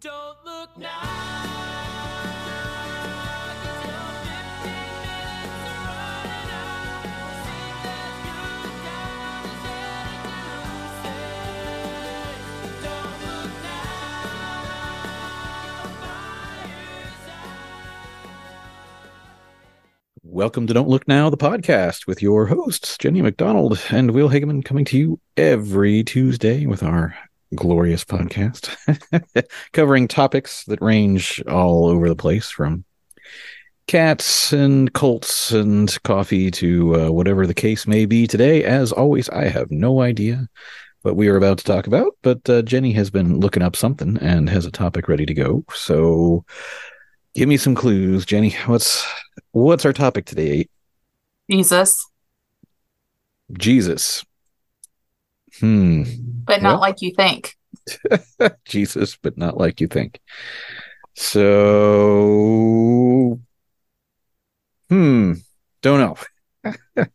Don't look now. 'cause your 15 minutes are running out. See that good time is headed to say, Don't look now. Welcome to Don't Look Now, the podcast with your hosts, Jenny McDonald and Will Hageman, coming to you every Tuesday with our glorious podcast, covering topics that range all over the place from cats and cults and coffee to uh, whatever the case may be. Today, as always, I have no idea what we are about to talk about, but uh, Jenny has been looking up something and has a topic ready to go. So give me some clues, Jenny. What's what's our topic today? Jesus, Jesus. Hmm. but not Well- like you think. Jesus, but not like you think. So, hmm. Don't know.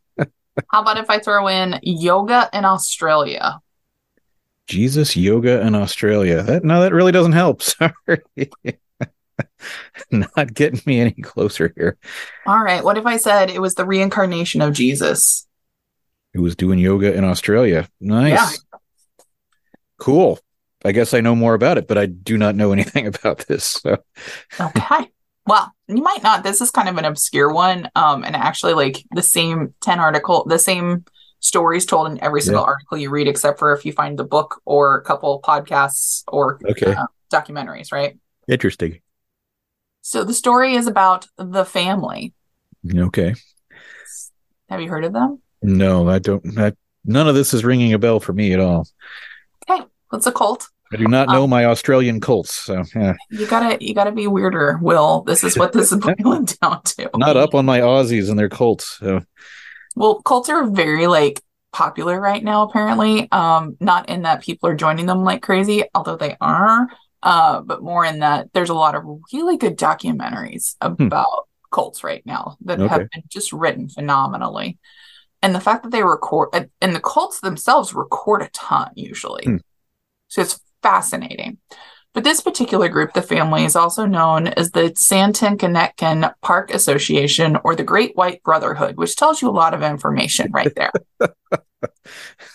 How about if I throw in yoga in Australia? Jesus, yoga in Australia. That no, that really doesn't help. Sorry. not getting me any closer here. All right. What if I said it was the reincarnation of Jesus? Who was doing yoga in Australia? Nice. Yeah. Cool. I guess I know more about it, but I do not know anything about this. So. Okay. well, you might not. This is kind of an obscure one. Um, and actually, like the same 10 article, the same stories told in every single Yeah. article you read, except for if you find the book or a couple podcasts or Okay. uh, documentaries, right? Interesting. So the story is about the family. Okay. Have you heard of them? No, I don't. That, none of this is ringing a bell for me at all. Okay. what's a cult. I do not know Um, my Australian cults. so yeah, You gotta you gotta be weirder, Will. This is what this is boiling down to. not up on my Aussies and their cults. So Well, cults are very like popular right now, apparently. Um, not in that people are joining them like crazy, although they are, uh, but more in that there's a lot of really good documentaries about cults right now that Hmm. Okay. have been just written phenomenally. And the fact that they record and- the cults themselves record a ton usually. Hmm. So it's fascinating. But this particular group, the family, is also known as the Santiniketan Park Association or the Great White Brotherhood, which tells you a lot of information right there.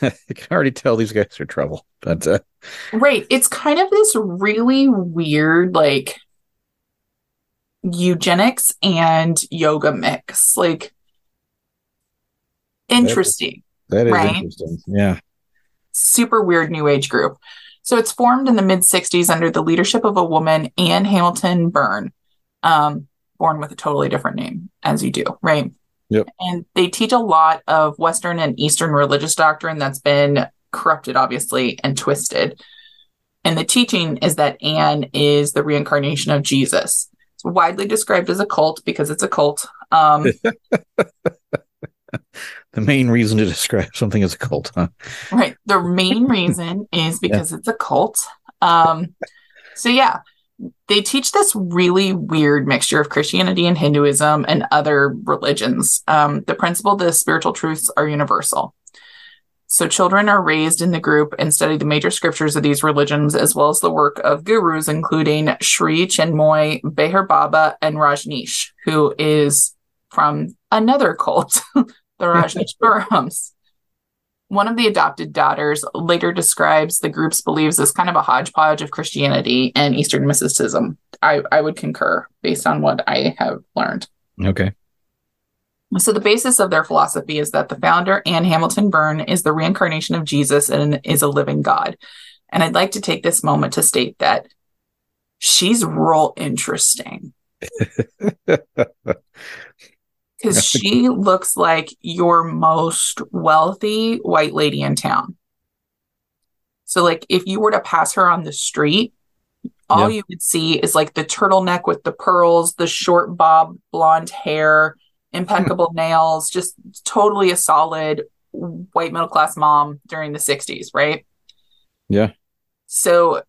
I can already tell these guys are trouble. But uh, right. It's kind of this really weird, like eugenics and yoga mix. Like interesting. that is Right. interesting. Yeah. super weird new age group. So it's formed in the mid 60s under the leadership of a woman, Anne Hamilton Byrne, um, born with a totally different name, as you do, right? Yep. And they teach a lot of Western and Eastern religious doctrine that's been corrupted, obviously, and twisted. And the teaching is that Anne is the reincarnation of Jesus. It's widely described as a cult because it's a cult. Um, The main reason to describe something as a cult, huh? Right. The main reason is because it's a cult. Um, so yeah, they teach this really weird mixture of Christianity and Hinduism and other religions. Um, the principle the spiritual truths are universal. So children are raised in the group and study the major scriptures of these religions, as well as the work of gurus, including Sri Chinmoy, Meher Baba, and Rajneesh, who is from another cult, the Rajneeshpurams. One of the adopted daughters later describes the group's beliefs as kind of a hodgepodge of Christianity and Eastern mysticism. I, I would concur based on what I have learned. Okay. So, the basis of their philosophy is that the founder, Anne Hamilton Byrne, is the reincarnation of Jesus and is a living God. And I'd like to take this moment to state that she's real interesting because she looks like your most wealthy white lady in town. So, like, if you were to pass her on the street, all Yeah. you would see is like the turtleneck with the pearls, the short bob blonde hair, impeccable nails, just totally a solid white middle class mom during the 60s, right? Yeah. So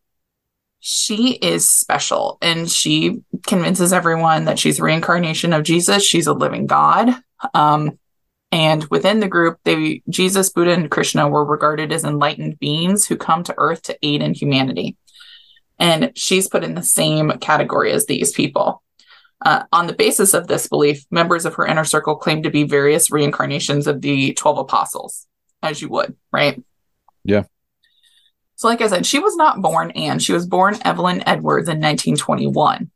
she is special and she convinces everyone that she's reincarnation of Jesus. She's a living God. Um, and within the group, they Jesus, Buddha, and Krishna were regarded as enlightened beings who come to Earth to aid in humanity. And she's put in the same category as these people. Uh, on the basis of this belief, members of her inner circle claim to be various reincarnations of the 12 apostles, as you would, right? Yeah. So, like I said, she was not born Anne. She was born Evelyn Edwards in 1921.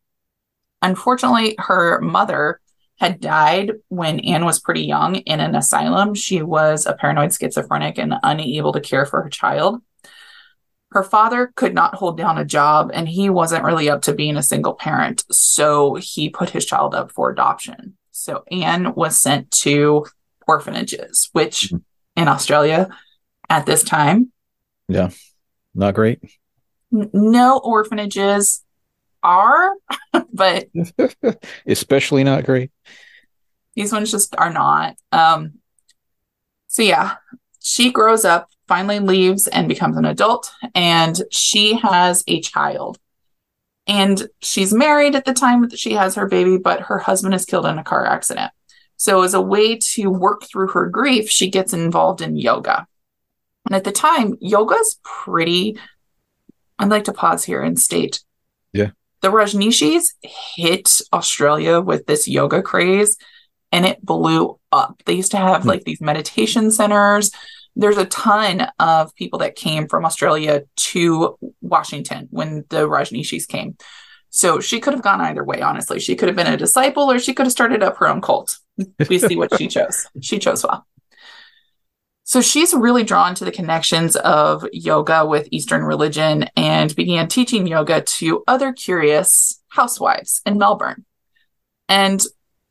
Unfortunately, her mother had died when Anne was pretty young in an asylum. She was a paranoid schizophrenic and unable to care for her child. Her father could not hold down a job and he wasn't really up to being a single parent. So he put his child up for adoption. So Anne was sent to orphanages, which Mhm. in Australia at this time, Not great. n- no orphanages are, but Especially not great. these ones just are not. Um, so yeah, she grows up, finally leaves and becomes an adult, and she has a child. And she's married at the time that she has her baby, but her husband is killed in a car accident. So, as a way to work through her grief, she gets involved in yoga. And at the time, yoga is pretty. I'd like to pause here and state Yeah. the Rajneeshis hit Australia with this yoga craze and it blew up. They used to have Hmm. like these meditation centers. There's a ton of people that came from Australia to Washington when the Rajneeshis came. So she could have gone either way, honestly. She could have been a disciple or she could have started up her own cult. We see what she chose. She chose well. So she's really drawn to the connections of yoga with Eastern religion and began teaching yoga to other curious housewives in Melbourne. And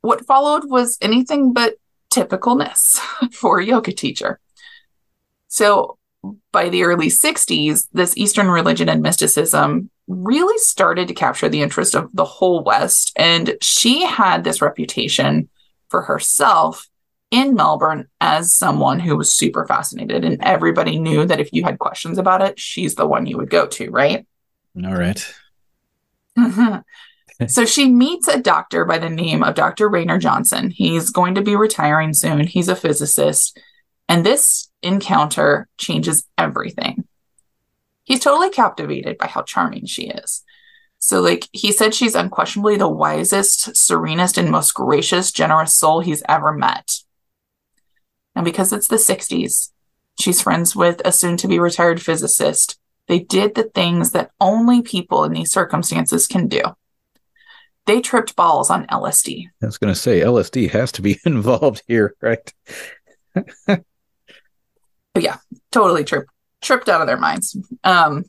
what followed was anything but typicalness for a yoga teacher. So by the early 60s, this Eastern religion and mysticism really started to capture the interest of the whole West. And she had this reputation for herself in Melbourne as someone who was super fascinated. And everybody knew that if you had questions about it, she's the one you would go to, right? All right. so she meets a doctor by the name of Dr. Raynor Johnson. He's going to be retiring soon. He's a physicist. And this encounter changes everything. He's totally captivated by how charming she is. So, like, he said she's unquestionably the wisest, serenest, and most gracious, generous soul he's ever met. And because it's the 60s, she's friends with a soon to be retired physicist. They did the things that only people in these circumstances can do. They tripped balls on LSD. I was going to say LSD has to be involved here, right? Yeah, totally tripped tripped out of their minds. Um,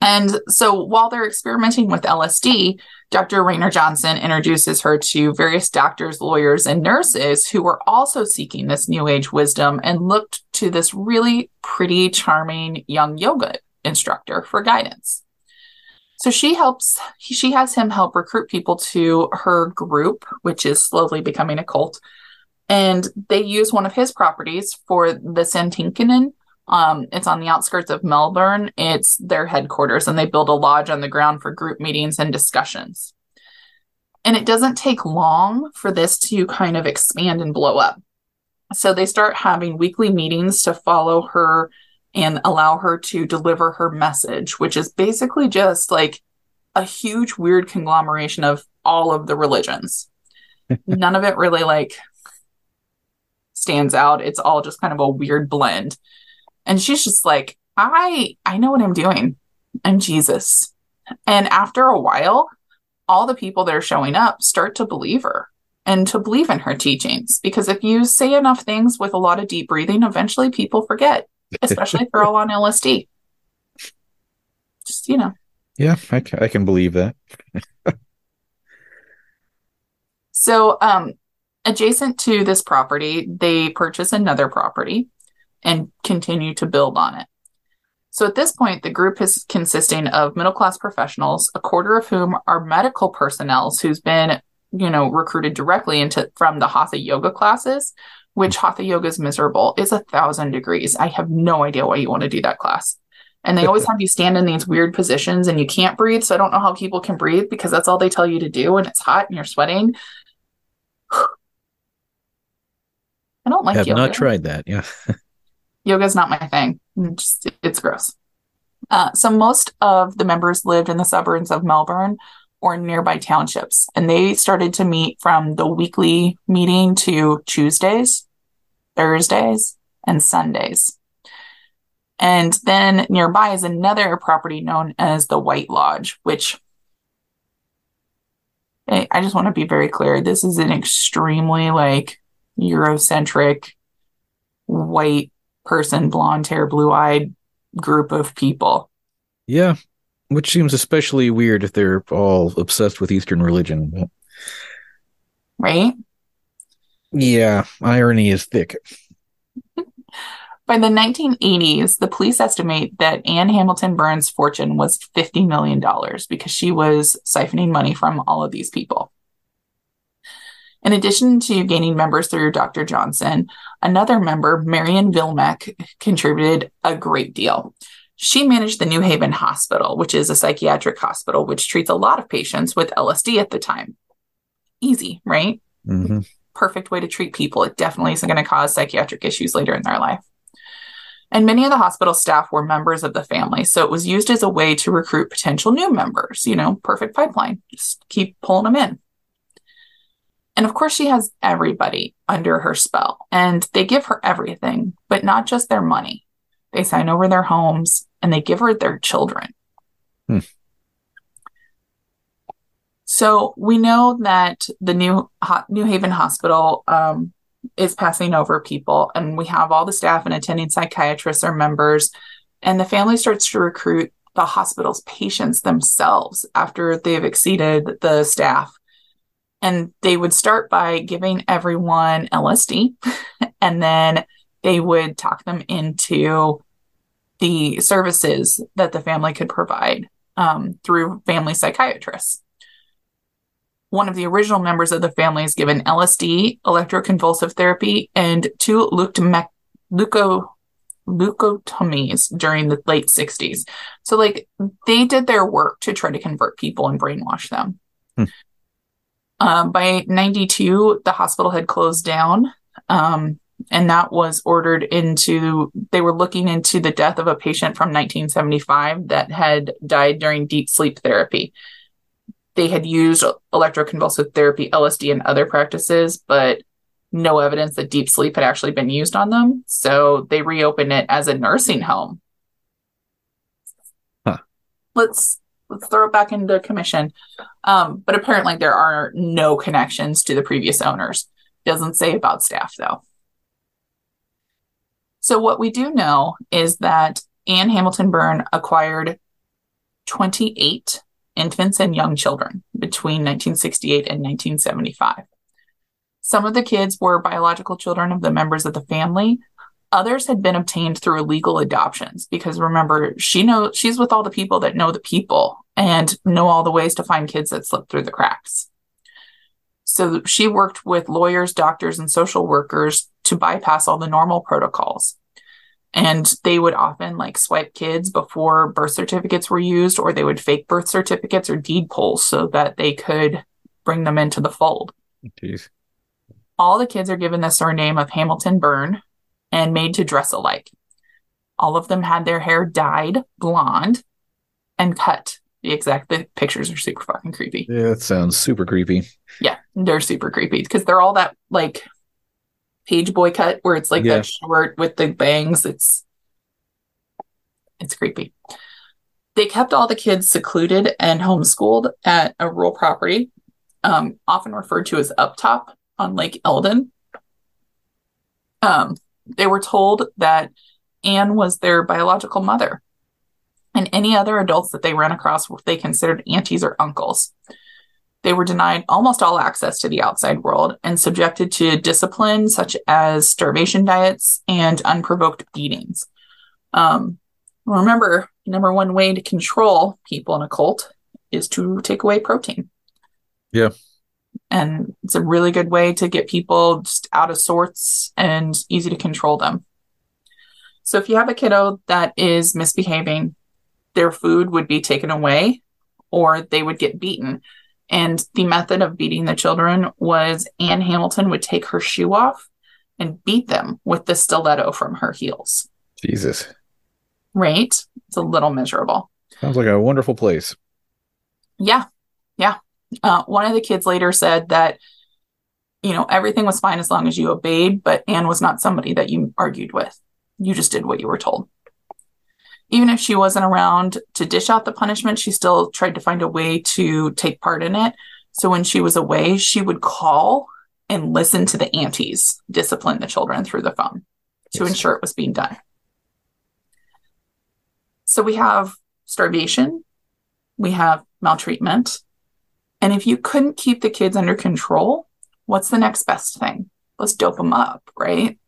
and so while they're experimenting with LSD, Dr. Raynor Johnson introduces her to various doctors, lawyers, and nurses who were also seeking this new age wisdom and looked to this really pretty, charming young yoga instructor for guidance. So she helps, she has him help recruit people to her group, which is slowly becoming a cult. And they use one of his properties for the Santiniketan. Um, it's on the outskirts of Melbourne. It's their headquarters, and they build a lodge on the ground for group meetings and discussions. And it doesn't take long for this to kind of expand and blow up. So they start having weekly meetings to follow her and allow her to deliver her message, which is basically just like a huge, weird conglomeration of all of the religions. None of it really like stands out. It's all just kind of a weird blend. And she's just like, I I know what I'm doing. I'm Jesus. And after a while, all the people that are showing up start to believe her and to believe in her teachings. Because if you say enough things with a lot of deep breathing, eventually people forget, especially if they're all on LSD. Just, you know. Yeah, I, I can believe that. So, um, adjacent to this property, they purchase another property and continue to build on it. So, at this point, the group is consisting of middle class professionals, a quarter of whom are medical personnel who's been, you know, recruited directly into from the Hatha yoga classes, which mm-hmm. Hatha yoga is miserable. It's a thousand degrees. I have no idea why you want to do that class. And they always have you stand in these weird positions and you can't breathe. So I don't know how people can breathe because that's all they tell you to do. And it's hot and you're sweating. I don't like it i have yoga. not tried that. Yeah. Yoga's not my thing. It's, just, it's gross. Uh, so most of the members lived in the suburbs of Melbourne or nearby townships, and they started to meet from the weekly meeting to Tuesdays, Thursdays, and Sundays. And then nearby is another property known as the White Lodge, which I just want to be very clear. This is an extremely like Eurocentric white person, blonde hair, blue eyed group of people. Yeah. Which seems especially weird if they're all obsessed with Eastern religion. But right? yeah, irony is thick. By the 1980s, the police estimate that Anne Hamilton Burns' fortune was $50 million because she was siphoning money from all of these people. In addition to gaining members through Dr. Johnson, another member, Marion Villimek, contributed a great deal. She managed the New Haven Hospital, which is a psychiatric hospital which treats a lot of patients with LSD at the time. Easy, right? hmm perfect way to treat people. It definitely isn't going to cause psychiatric issues later in their life. And many of the hospital staff were members of the family. So it was used as a way to recruit potential new members, you know, perfect pipeline. Just keep pulling them in. And of course, she has everybody under her spell and they give her everything, but not just their money. They sign over their homes and they give her their children. Hmm. So we know that the new Ho- New Haven Hospital um, is passing over people, and we have all the staff and attending psychiatrists are members, and the family starts to recruit the hospital's patients themselves after they've exceeded the staff. And they would start by giving everyone LSD, and then they would talk them into the services that the family could provide um, through family psychiatrists one of the original members of the family is given LSD, electroconvulsive therapy, and two leuctome- leuco- leucotomies during the late 60s. So, like, they did their work to try to convert people and brainwash them. Hmm. Um, by 92, the hospital had closed down. Um, and that was ordered into, they were looking into the death of a patient from 1975 that had died during deep sleep therapy they had used electroconvulsive therapy, LSD, and other practices, but no evidence that deep sleep had actually been used on them. So they reopened it as a nursing home. Huh. Let's let's throw it back into commission. Um, but apparently there are no connections to the previous owners. Doesn't say about staff though. So what we do know is that Anne Hamilton Byrne acquired 28 infants and young children between 1968 and 1975. Some of the kids were biological children of the members of the family. Others had been obtained through illegal adoptions because remember, she knows she's with all the people that know the people and know all the ways to find kids that slip through the cracks. So she worked with lawyers, doctors, and social workers to bypass all the normal protocols and they would often like swipe kids before birth certificates were used or they would fake birth certificates or deed polls so that they could bring them into the fold Jeez. all the kids are given the surname of hamilton byrne and made to dress alike. All of them had their hair dyed blonde and cut. The exact the pictures are super fucking creepy. Yeah, that sounds super creepy. yeah they're super creepy because they're all that like page boy cut where it's like Yeah. that short with the bangs. It's it's creepy. They kept all the kids secluded and homeschooled at a rural property um, often referred to as up top on lake eildon. Um, they were told that anne was their biological mother and any other adults that they ran across they considered aunties or uncles they were denied almost all access to the outside world and subjected to discipline such as starvation diets and unprovoked beatings. Um, remember, number one way to control people in a cult is to take away protein. Yeah. And it's a really good way to get people just out of sorts and easy to control them. So if you have a kiddo that is misbehaving, their food would be taken away or they would get beaten. And the method of beating the children was Anne Hamilton would take her shoe off and beat them with the stiletto from her heels. Jesus. right? It's a little miserable. Sounds like a wonderful place. Yeah. Yeah. Uh, one of the kids later said that, you know, everything was fine as long as you obeyed, but Anne was not somebody that you argued with. You just did what you were told. Even if she wasn't around to dish out the punishment, she still tried to find a way to take part in it. So when she was away, she would call and listen to the aunties discipline the children through the phone to Yes. ensure it was being done. So we have starvation, we have maltreatment. And if you couldn't keep the kids under control, what's the next best thing? Let's dope them up, right?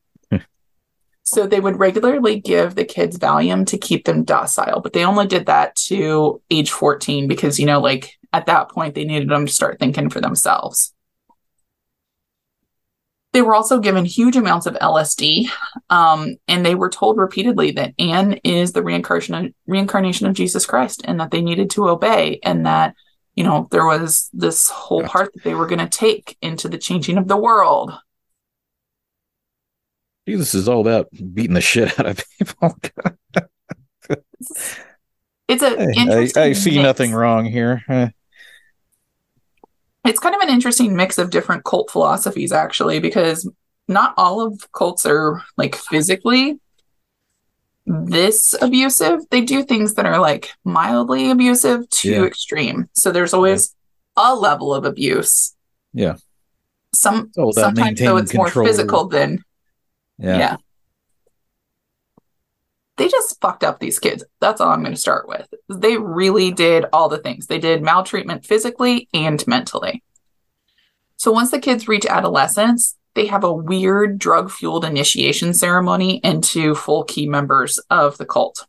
so they would regularly give the kids Valium to keep them docile, but they only did that to age 14 because, you know, like at that point, they needed them to start thinking for themselves. They were also given huge amounts of LSD, um, and they were told repeatedly that Anne is the reincarnation reincarnation of Jesus Christ, and that they needed to obey, and that you know there was this whole part that they were going to take into the changing of the world. Jesus is all about beating the shit out of people. It's a I. See mix. nothing wrong here. It's kind of an interesting mix of different cult philosophies, actually, because not all of cults are like physically this abusive. They do things that are like mildly abusive to Yeah. extreme. So there's always a level of abuse. Yeah. Some about sometimes though it's more physical than yeah. yeah. They just fucked up these kids. That's all I'm going to start with. They really did all the things. They did maltreatment physically and mentally. So once the kids reach adolescence, they have a weird drug fueled initiation ceremony into full key members of the cult.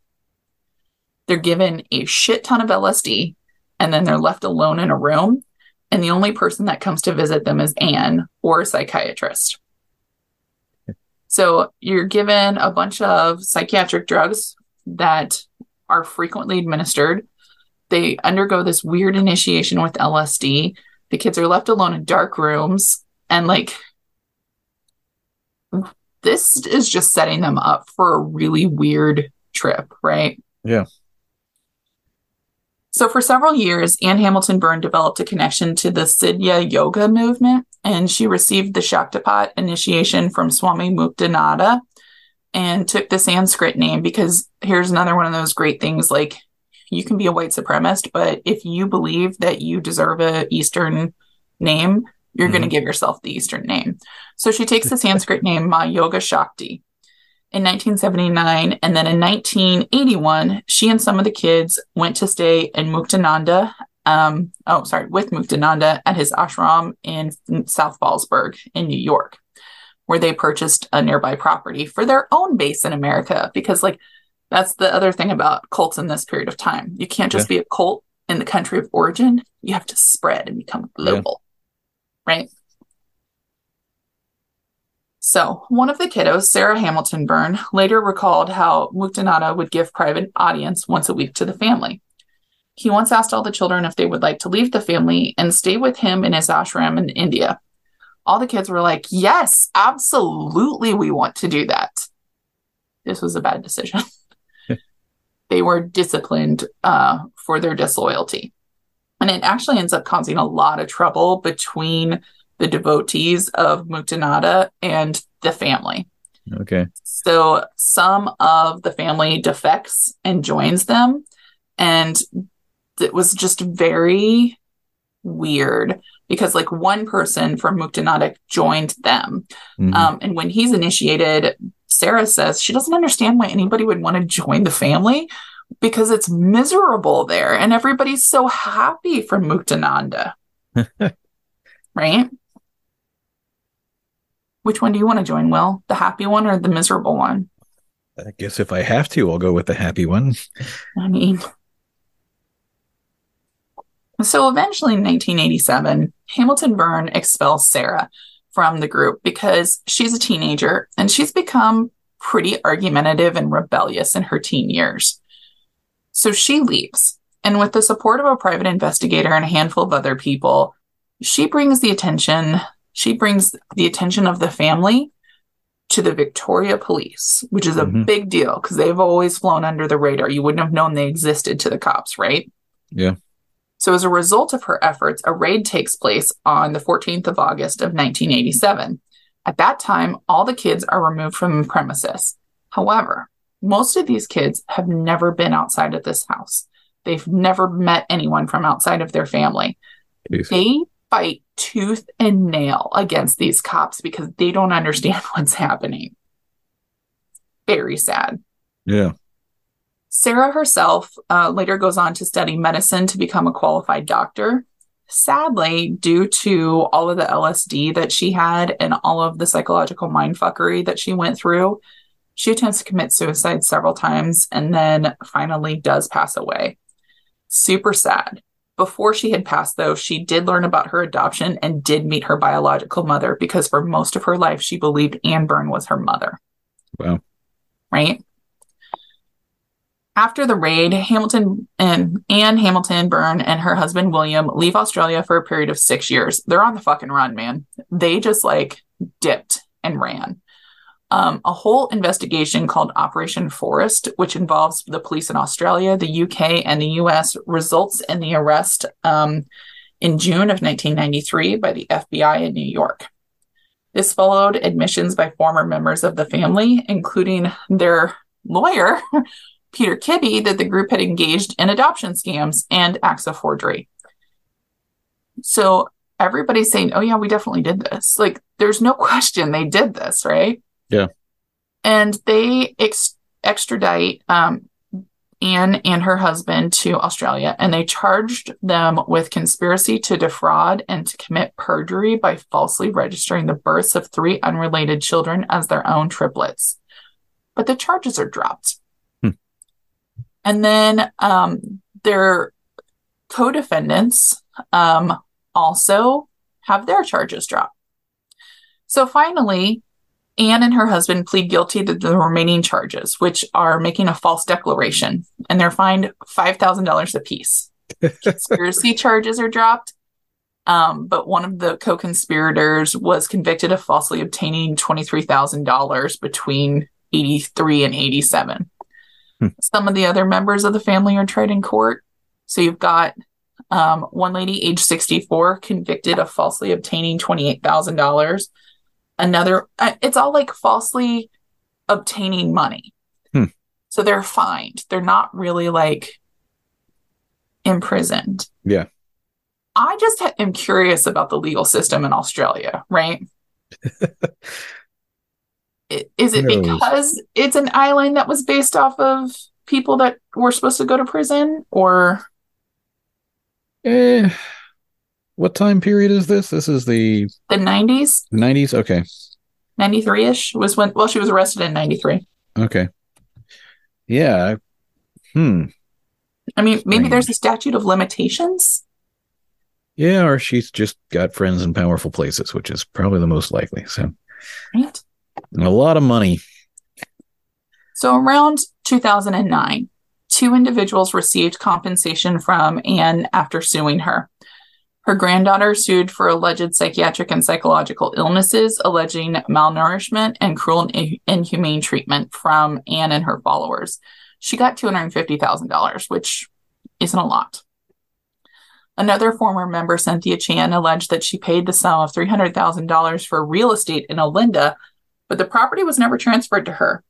They're given a shit ton of LSD and then they're left alone in a room. And the only person that comes to visit them is Anne or a psychiatrist. So you're given a bunch of psychiatric drugs that are frequently administered. They undergo this weird initiation with LSD. The kids are left alone in dark rooms and like this is just setting them up for a really weird trip, right? Yeah. So for several years, Anne Hamilton Byrne developed a connection to the Siddha yoga movement, and she received the Shaktipat initiation from Swami Muktananda and took the Sanskrit name because here's another one of those great things like you can be a white supremacist, but if you believe that you deserve a Eastern name, you're going to give yourself the Eastern name. So she takes the Sanskrit name Ma Yoga Shakti in 1979. And then in 1981, she and some of the kids went to stay in Muktananda. Um, oh, sorry, with Muktananda at his ashram in South Fallsburg in New York, where they purchased a nearby property for their own base in America. Because, like, that's the other thing about cults in this period of time. You can't just be a cult in the country of origin, you have to spread and become global, right? So, one of the kiddos, Sarah Hamilton Byrne, later recalled how Muktananda would give private audience once a week to the family. He once asked all the children if they would like to leave the family and stay with him in his ashram in India. All the kids were like, Yes, absolutely, we want to do that. This was a bad decision. they were disciplined uh, for their disloyalty. And it actually ends up causing a lot of trouble between the devotees of Muktananda and the family. Okay. So some of the family defects and joins them. And it was just very weird because, like, one person from Muktananda joined them. Mhm. Um, and when he's initiated, Sarah says she doesn't understand why anybody would want to join the family because it's miserable there and everybody's so happy for Muktananda. right? Which one do you want to join, Will? The happy one or the miserable one? I guess if I have to, I'll go with the happy one. I mean, so eventually in 1987, Hamilton Byrne expels Sarah from the group because she's a teenager and she's become pretty argumentative and rebellious in her teen years. So she leaves. And with the support of a private investigator and a handful of other people, she brings the attention, she brings the attention of the family to the Victoria Police, which is a Mhm. big deal because they've always flown under the radar. You wouldn't have known they existed to the cops, right? Yeah. So, as a result of her efforts, a raid takes place on the 14th of August of 1987. At that time, all the kids are removed from the premises. However, most of these kids have never been outside of this house. They've never met anyone from outside of their family. Jeez. They fight tooth and nail against these cops because they don't understand what's happening. Very sad. Yeah. Sarah herself uh, later goes on to study medicine to become a qualified doctor. Sadly, due to all of the LSD that she had and all of the psychological mindfuckery that she went through, she attempts to commit suicide several times and then finally does pass away. Super sad. Before she had passed, though, she did learn about her adoption and did meet her biological mother because for most of her life, she believed Anne Byrne was her mother. Wow. Right? After the raid, Hamilton and Anne Hamilton Byrne and her husband William leave Australia for a period of six years. They're on the fucking run, man. They just like dipped and ran. Um, a whole investigation called Operation Forest, which involves the police in Australia, the UK, and the US, results in the arrest um, in June of 1993 by the FBI in New York. This followed admissions by former members of the family, including their lawyer, Peter Kibbe, that the group had engaged in adoption scams and acts of forgery. So everybody's saying, oh, yeah, we definitely did this. Like, there's no question they did this, right? Yeah. And they ex- extradite um, Anne and her husband to Australia, and they charged them with conspiracy to defraud and to commit perjury by falsely registering the births of three unrelated children as their own triplets. But the charges are dropped. Hmm. And then um, their co defendants um, also have their charges dropped. So finally, Anne and her husband plead guilty to the remaining charges, which are making a false declaration, and they're fined $5,000 apiece. Conspiracy charges are dropped, um, but one of the co conspirators was convicted of falsely obtaining $23,000 between 83 and 87. Hmm. Some of the other members of the family are tried in court. So you've got um, one lady, age 64, convicted of falsely obtaining $28,000 another uh, it's all like falsely obtaining money. Hmm. so they're fined. They're not really like imprisoned. Yeah. i just ha- am curious about the legal system in australia right? Is it because it's an island that was based off of people that were supposed to go to prison or? Eh, what time period is this? This is the the 90s 90s. Okay. 93ish was when well she was arrested in 93 Okay. Yeah. Hmm. i mean maybe Strange. there's a statute of limitations Yeah, or she's just got friends in powerful places, which is probably the most likely. So right a lot of money. So around 2009, two individuals received compensation from Anne after suing her. Her granddaughter sued for alleged psychiatric and psychological illnesses, alleging malnourishment and cruel and inhumane treatment from Anne and her followers. She got $250,000, which isn't a lot. Another former member, Cynthia Chan, alleged that she paid the sum of $300,000 for real estate in Olinda, but the property was never transferred to her.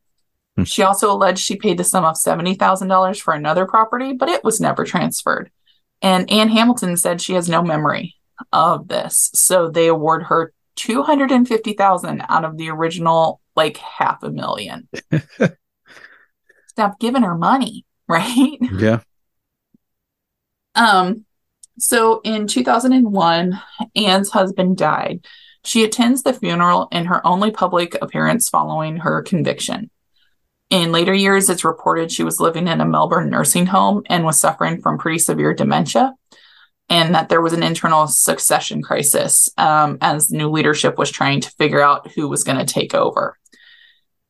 Hmm. She also alleged she paid the sum of $70,000 for another property, but it was never transferred. And Anne Hamilton said she has no memory of this. So they award her 250,000 out of the original like half a million. Stop giving her money, right? Yeah. Um, so in 2001, Anne's husband died. She attends the funeral in her only public appearance following her conviction. In later years, it's reported she was living in a Melbourne nursing home and was suffering from pretty severe dementia, and that there was an internal succession crisis um, as new leadership was trying to figure out who was going to take over.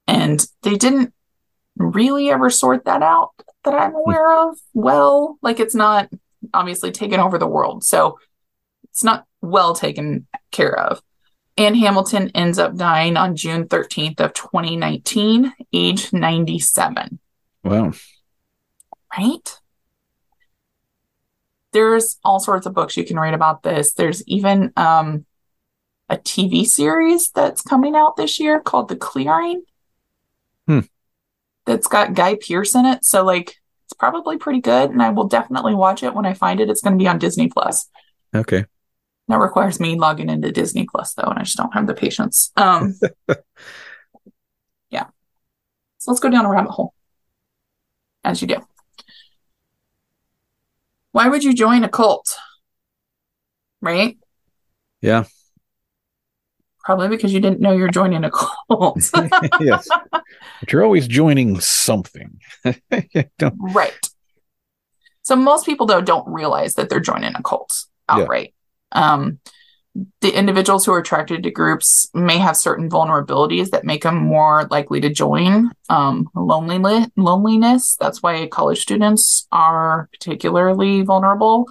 And they didn't really ever sort that out that I'm aware of. Well, like it's not obviously taken over the world. So it's not well taken care of. Anne Hamilton ends up dying on June 13th of 2019, age 97, Wow. right? There's all sorts of books you can read about this. There's even um, a TV series that's coming out this year called The Clearing. Hmm. That's got Guy Pearce in it. So like it's probably pretty good and I will definitely watch it when I find it. It's going to be on Disney Plus. Okay. That requires me logging into Disney Plus though, and I just don't have the patience. Um, yeah. So let's go down a rabbit hole, as you do. Why would you join a cult? Right? Yeah. Probably because you didn't know you're joining a cult. yes. But you're always joining something. Don't- right. So most people though don't realize that they're joining a cult outright. Um, the individuals who are attracted to groups may have certain vulnerabilities that make them more likely to join. Um, loneliness, loneliness. That's why college students are particularly vulnerable.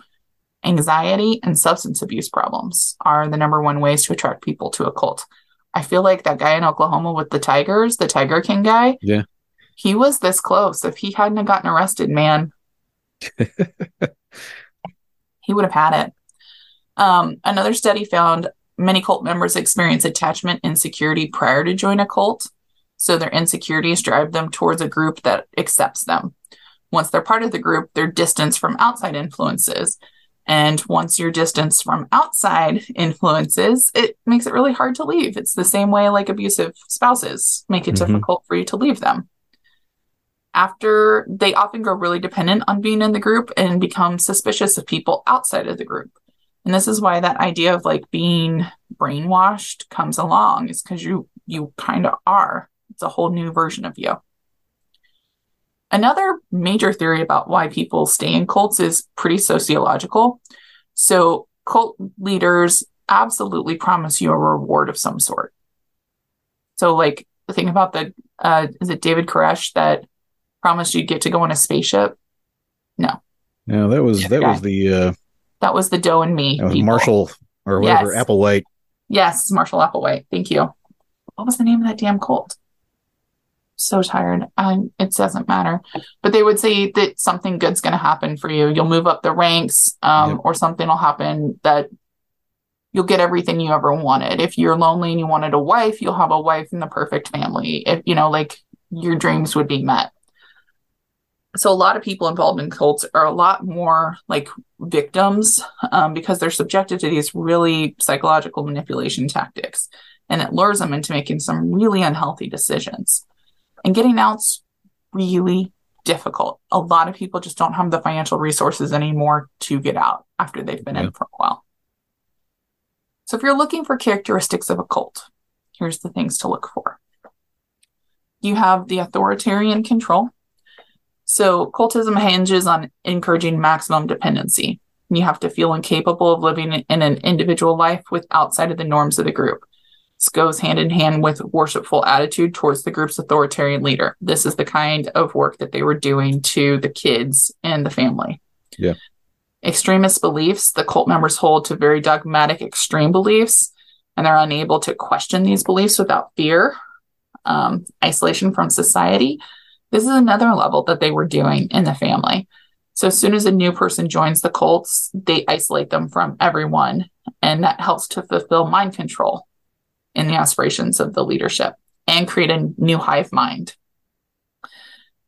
Anxiety and substance abuse problems are the number one ways to attract people to a cult. I feel like that guy in Oklahoma with the tigers, the Tiger King guy. Yeah. He was this close. If he hadn't gotten arrested, man, he would have had it. Um, another study found many cult members experience attachment insecurity prior to join a cult. So their insecurities drive them towards a group that accepts them. Once they're part of the group, they're distanced from outside influences. And once you're distanced from outside influences, it makes it really hard to leave. It's the same way like abusive spouses make it Mhm. difficult for you to leave them. After they often grow really dependent on being in the group and become suspicious of people outside of the group. And this is why that idea of like being brainwashed comes along, is because you you kind of are. It's a whole new version of you. Another major theory about why people stay in cults is pretty sociological. So, cult leaders absolutely promise you a reward of some sort. So, like, think about the, uh, is it David Koresh that promised you'd get to go on a spaceship? No. Yeah, that was that was the uh That was the Doe and Me. Marshall or whatever, Yes. Applewhite. Yes, Marshall Applewhite. Thank you. What was the name of that damn cult? So tired. Um, it doesn't matter. But they would say that something good's going to happen for you. You'll move up the ranks, um, Yep. or something will happen that you'll get everything you ever wanted. If you're lonely and you wanted a wife, you'll have a wife in the perfect family. If you know, like your dreams would be met. So a lot of people involved in cults are a lot more like victims um, because they're subjected to these really psychological manipulation tactics. And it lures them into making some really unhealthy decisions. And getting out's really difficult. A lot of people just don't have the financial resources anymore to get out after they've been Yeah. in for a while. So if you're looking for characteristics of a cult here's the things to look for. You have the authoritarian control so cultism hinges on encouraging maximum dependency you have to feel incapable of living in an individual life with outside of the norms of the group. This goes hand in hand with worshipful attitude towards the group's authoritarian leader. This is the kind of work that they were doing to the kids and the family. Yeah. Extremist beliefs, the cult members hold to very dogmatic extreme beliefs, and they're unable to question these beliefs without fear. Um, isolation from society. This is another level that they were doing in the family. So as soon as a new person joins the cults, they isolate them from everyone, and that helps to fulfill mind control in the aspirations of the leadership and create a new hive mind.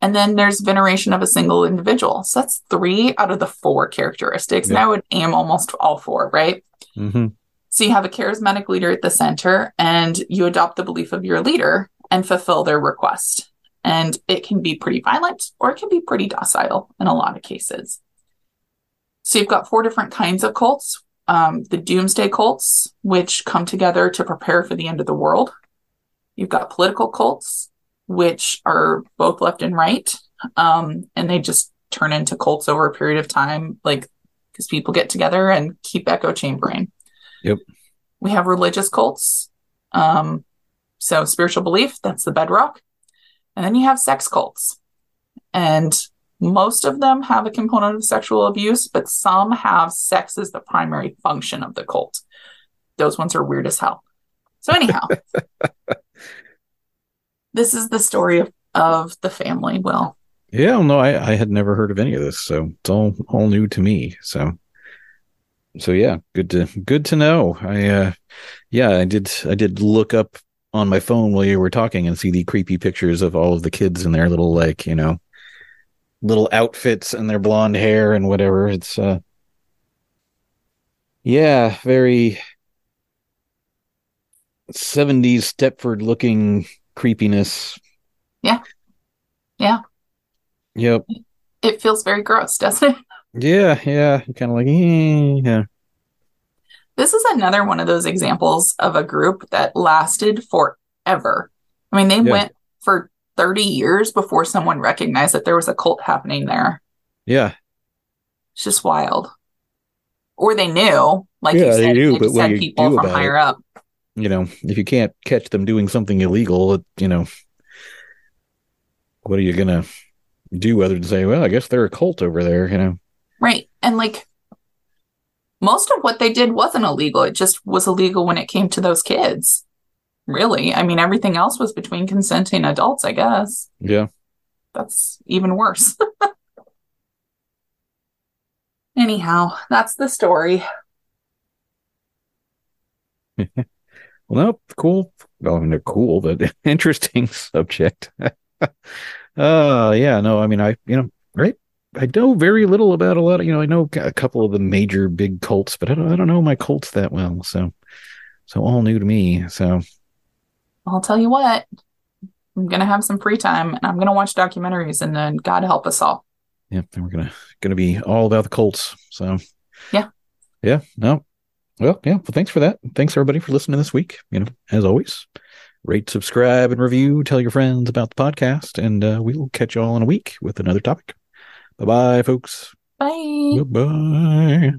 And then there's veneration of a single individual. So that's three out of the four characteristics. And I would aim almost all four, right? hmm So you have a charismatic leader at the center, and you adopt the belief of your leader and fulfill their request. And it can be pretty violent or it can be pretty docile in a lot of cases. So you've got four different kinds of cults um, the doomsday cults, which come together to prepare for the end of the world. You've got political cults, which are both left and right. Um, and they just turn into cults over a period of time, like because people get together and keep echo chambering. Yep. We have religious cults. Um, so spiritual belief, that's the bedrock. And then you have sex cults. And most of them have a component of sexual abuse, but some have sex as the primary function of the cult. Those ones are weird as hell. So anyhow, this is the story of, of the family. Will. Yeah, no, I, I had never heard of any of this, so it's all all new to me. So, so yeah, good to good to know. I, uh, yeah, I did I did look up on my phone while you were talking and see the creepy pictures of all of the kids in their little like you know little outfits and their blonde hair and whatever. It's uh, yeah, very 70s Stepford looking creepiness. Yeah. Yeah. Yep. It feels very gross, doesn't it? Yeah, yeah. Kind of like, eh, yeah. This is another one of those examples of a group that lasted forever. I mean, they Yeah. went for 30 years before someone recognized that there was a cult happening there. Yeah. It's just wild. Or they knew, like Yeah, you they knew, they but had people from higher it- up. You know, if you can't catch them doing something illegal, you know, what are you going to do other than say, well, I guess they're a cult over there, you know? Right. And like most of what they did wasn't illegal. It just was illegal when it came to those kids. Really. I mean, everything else was between consenting adults, I guess. Yeah. That's even worse. Anyhow, that's the story. Well, no, cool. Well, I mean, they're cool, but interesting subject. uh, yeah, no, I mean, I, you know, right. I know very little about a lot of, you know, I know a couple of the major big cults, but I don't, I don't know my cults that well. So, so all new to me. So, I'll tell you what, I'm going to have some free time and I'm going to watch documentaries and then God help us all. yeah, then we're gonna gonna be all about the Colts. So Yeah. yeah, no, well, yeah. Well, thanks for that. Thanks everybody for listening this week. You know, as always, rate, subscribe, and review. Tell your friends about the podcast, and uh, we will catch you all in a week with another topic. Bye bye, folks. Bye. Bye bye.